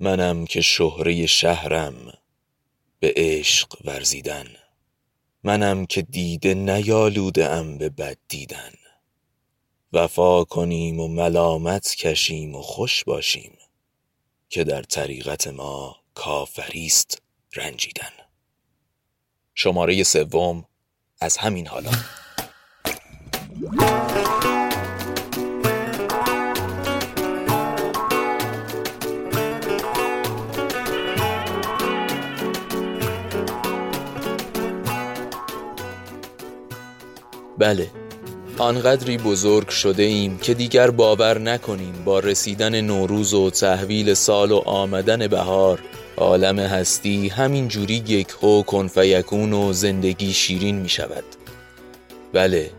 منم که شهره شهرم به عشق ورزیدن. منم که دیده نیالوده ام به بد دیدن. وفا کنیم و ملامت کشیم و خوش باشیم که در طریقت ما کافریست رنجیدن. شماره سوم از همین حالا. بله. آنقدری بزرگ شده ایم که دیگر باور نکنیم با رسیدن نوروز و تحویل سال و آمدن بهار عالم هستی همین جوری یک هو کنفیکون و زندگی شیرین می شود بله.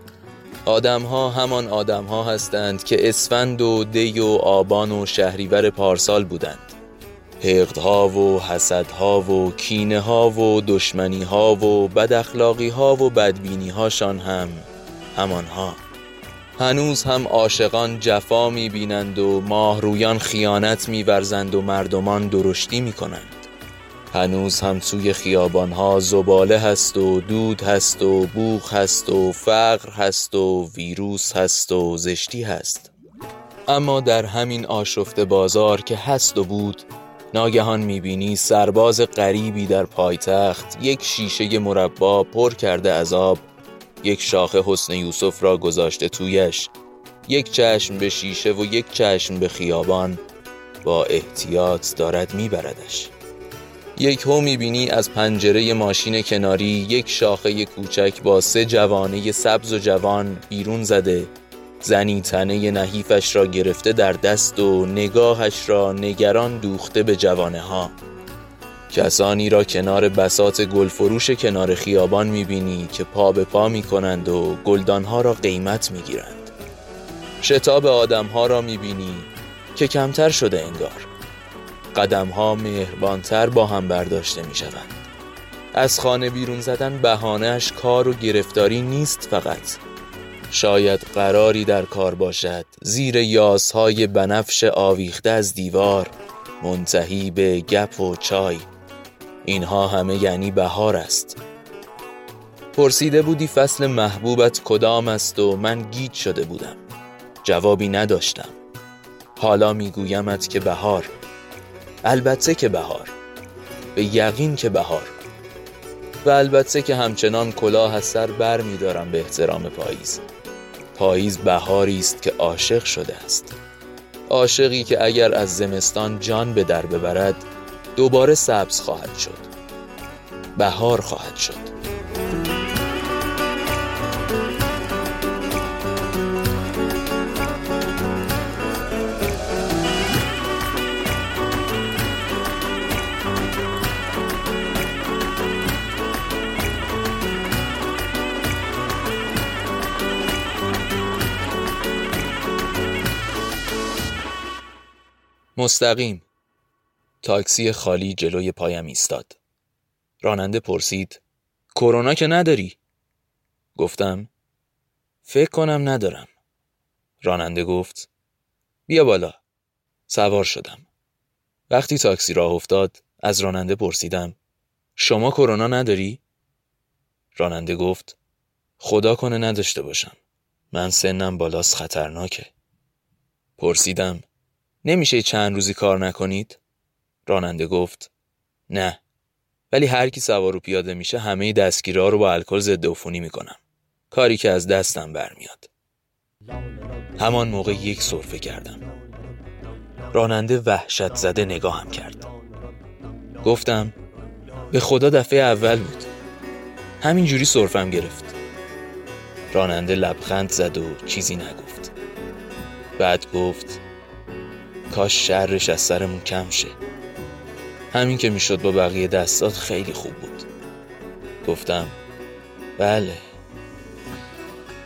آدم ها همان آدم ها هستند که اسفند و دی و آبان و شهریور پارسال بودند. حقدها و حسدها و کینه ها و دشمنی ها و بد اخلاقی ها و بدبینی هاشان هم همانها. هنوز هم عاشقان جفا می بینند و ماهرویان خیانت می ورزند و مردمان درشتی می کنند هنوز هم توی خیابانها زباله هست و دود هست و بوغ هست و فقر هست و ویروس هست و زشتی هست. اما در همین آشفت بازار که هست و بود ناگهان می‌بینی سرباز غریبی در پایتخت یک شیشه مربا پر کرده از آب یک شاخه حسن یوسف را گذاشته تویش یک چشم به شیشه و یک چشم به خیابان با احتیاط دارد میبردش. یک هو می‌بینی از پنجره ماشین کناری یک شاخه کوچک با سه جوانه سبز و جوان بیرون زده زنی تنه نحیفش را گرفته در دست و نگاهش را نگران دوخته به جوانه ها کسانی را کنار بسات گلفروش کنار خیابان می‌بینی که پا به پا می‌کنند و گلدانها را قیمت می‌گیرند. شتاب آدمها را می‌بینی که کمتر شده انگار. قدمها مهربانتر با هم برداشته می‌شوند. از خانه بیرون زدن بهانهش کار و گرفتاری نیست فقط. شاید قراری در کار باشد. زیر یاسهای بنفش آویخته از دیوار منتهی به گپ و چای. اینها همه یعنی بهار است. پرسیده بودی فصل محبوبت کدام است و من گیج شده بودم. جوابی نداشتم. حالا میگویمت که بهار. البته که بهار. به یقین که بهار. و البته که همچنان کلاه از سر بر می دارم به احترام پاییز. پاییز بهاری است که عاشق شده است. عاشقی که اگر از زمستان جان به در ببرد دوباره سبز خواهد شد. بهار خواهد شد. مستقیم. تاکسی خالی جلوی پایم ایستاد. راننده پرسید کرونا که نداری؟ گفتم فکر کنم ندارم. راننده گفت بیا بالا. سوار شدم. وقتی تاکسی راه افتاد از راننده پرسیدم شما کرونا نداری؟ راننده گفت خدا کنه نداشته باشم. من سنم بالاست خطرناکه. پرسیدم نمیشه چند روزی کار نکنید؟ راننده گفت نه. ولی هر کی سوار و پیاده میشه همه دستگیرها رو با الکل ضد عفونی می‌کنم. کاری که از دستم برمیاد. همان موقع یک صرفه کردم. راننده وحشت زده نگاهم کرد. گفتم به خدا دفعه اول بود. همین جوری صرفم گرفت. راننده لبخند زد و چیزی نگفت. بعد گفت کاش شرش از سرمون کم شه. همین که می‌شد با بقیه دستات خیلی خوب بود. گفتم بله.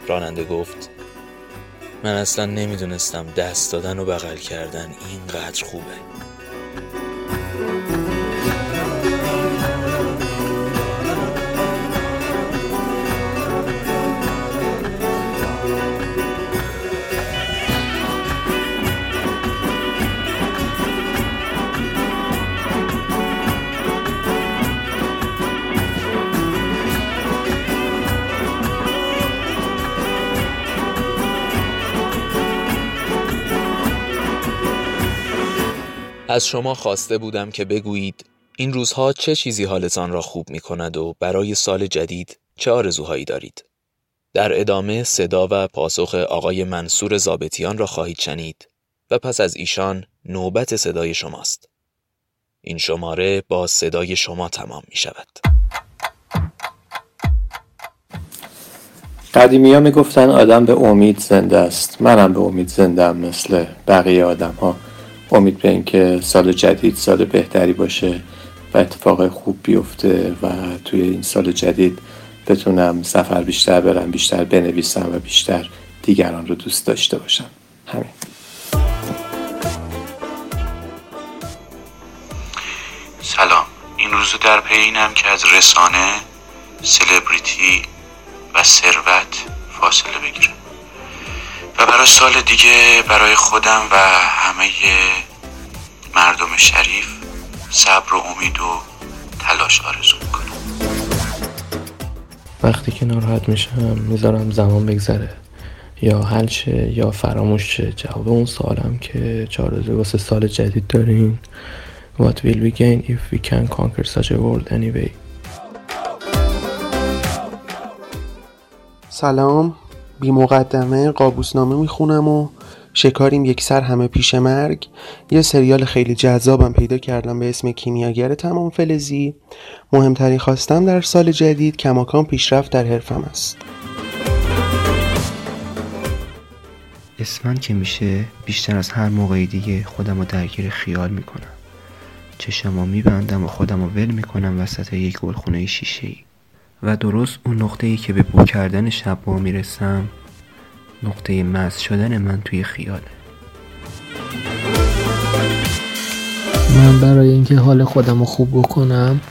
راننده گفت من اصلا نمی‌دونستم دست دادن و بغل کردن اینقدر خوبه. از شما خواسته بودم که بگویید این روزها چه چیزی حالتان را خوب می کند و برای سال جدید چه آرزوهایی دارید؟ در ادامه صدا و پاسخ آقای منصور زابتیان را خواهید شنید و پس از ایشان نوبت صدای شماست. این شماره با صدای شما تمام می شود. قدیمی ها می گفتن آدم به امید زنده است منم به امید زنده هم مثل بقیه آدم ها امید به اینکه سال جدید سال بهتری باشه و اتفاق خوب بیفته و توی این سال جدید بتونم سفر بیشتر برم بیشتر بنویسم و بیشتر دیگران رو دوست داشته باشم. همین. سلام. این روزو در پی اینم که از رسانه سلبریتی و ثروت فاصله بگیرم. و برای سال دیگه برای خودم و همه مردم شریف صبر و امید و تلاش آرزو می‌کنم. وقتی که ناراحت میشم می‌ذارم زمان بگذره. یا حل شه یا فراموش شه. جواب اون سالم که چهار واسه سال جدید دارین What will we gain if we can conquer such a world anyway? سلام. بی مقدمه قابوسنامه می‌خونم و شکاریم یک سر همه پیش مرگ. یه سریال خیلی جذابم پیدا کردم به اسم کیمیاگر تمام فلزی. مهمترین خواستم در سال جدید کماکان پیشرفت در حرفم است. اسفند که میشه بیشتر از هر موقعی دیگه خودم رو درگیر خیال می‌کنم. چشمو میبندم و خودم رو ول می‌کنم وسط یک گلخونه شیشه ای و درست اون نقطه ای که به بو کردن شب با می‌رسم نقطه مز شدن من توی خیاله. من برای اینکه حال خودم رو خوب بکنم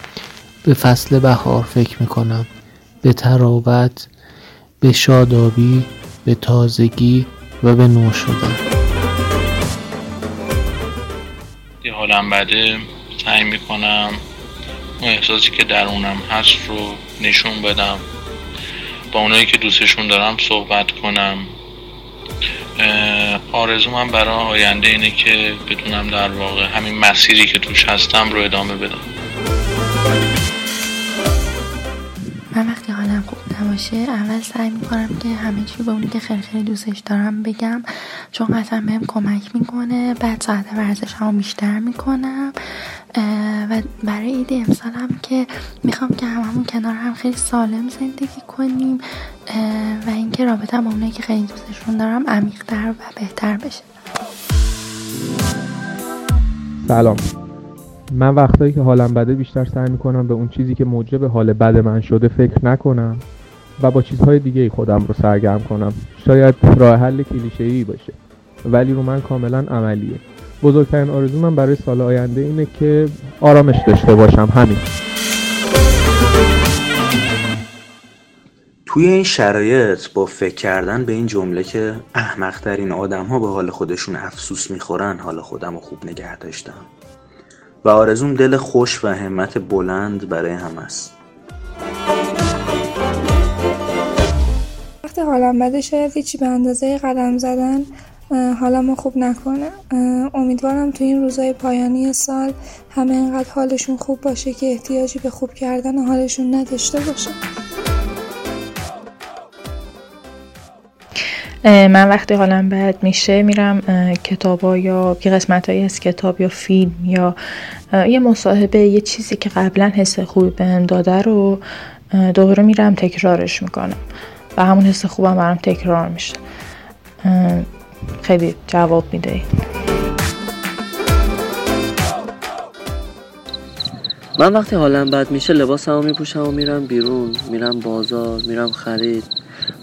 به فصل بهار فکر می‌کنم. به تراوت به شادابی به تازگی و به نو شدن. یه حالم بده سعی می‌کنم اون احساسی که درونم هست رو نشون بدم. با اونایی که دوستشون دارم صحبت کنم. آرزو من برای آینده اینه که بتونم در واقع همین مسیری که توش هستم رو ادامه بدم. من وقتی حالم خوب نباشه اول سعی می‌کنم که همه چی به اونی که خیلی خیلی دوستش دارم بگم. چون قطعا بهم کمک می‌کنه بعد ساعت ورزش هم بیشتر می‌کنم. و برای عید امسالم که می‌خوام که هممون کنار هم خیلی سالم زندگی کنیم و اینکه رابطه با اونایی که خیلی دوستشون دارم عمیقتر و بهتر بشه. سلام. من وقتایی که حالم بده بیشتر سعی می‌کنم به اون چیزی که موجب حال بد من شده فکر نکنم و با چیزهای دیگه خودم رو سرگرم کنم. شاید راه حل کلیشه ای باشه ولی رو من کاملا عملیه. بزرگترین آرزو من برای سال آینده اینه که آرامش داشته باشم همین. توی این شرایط با فکر کردن به این جمله که احمقترین آدم ها به حال خودشون افسوس می‌خورن حال خودم رو خوب نگه داشتم. و آرزوم دل خوش و همت بلند برای هم است. وقتی حالم بده شاید هیچی به اندازه قدم زدن حالم خوب نکنه. امیدوارم تو این روزای پایانی سال همه انقدر حالشون خوب باشه که احتیاجی به خوب کردن حالشون نداشته باشه. من وقتی حالم بد میشه میرم کتابا یا یه قسمت از کتاب یا فیلم یا یه مصاحبه یه چیزی که قبلا حس خوبی بهم داده رو دوباره میرم تکرارش می‌کنم. و همون حس خوبم برام تکرار میشه. خیلی جواب میده من وقتی حالم بد میشه لباسمو میپوشم و میرم بیرون. میرم بازار میرم خرید.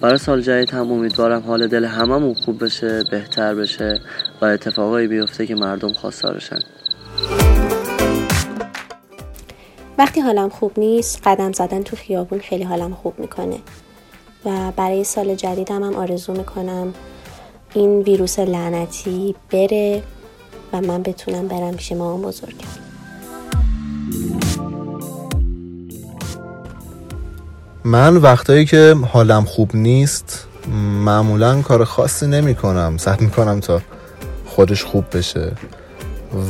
برای سال جدید هم امیدوارم حال دل هممون خوب بشه بهتر بشه و اتفاقایی بیفته که مردم خواستارشن وقتی حالم خوب نیست قدم زدن تو خیابون خیلی حالم خوب می‌کنه. و برای سال جدیدم هم آرزو می‌کنم این ویروس لعنتی بره و من بتونم برم پیش مامان بزرگم. من وقتایی که حالم خوب نیست معمولا کار خاصی نمی کنم سعی می کنم تا خودش خوب بشه.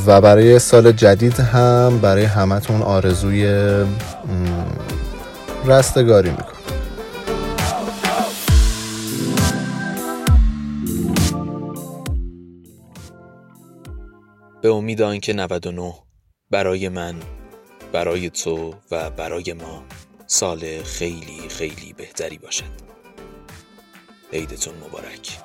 و برای سال جدید هم برای همتون آرزوی رستگاری می‌کنم. به امید آنکه 99 برای من برای تو و برای ما سال خیلی خیلی بهتری باشد. عیدتون مبارک.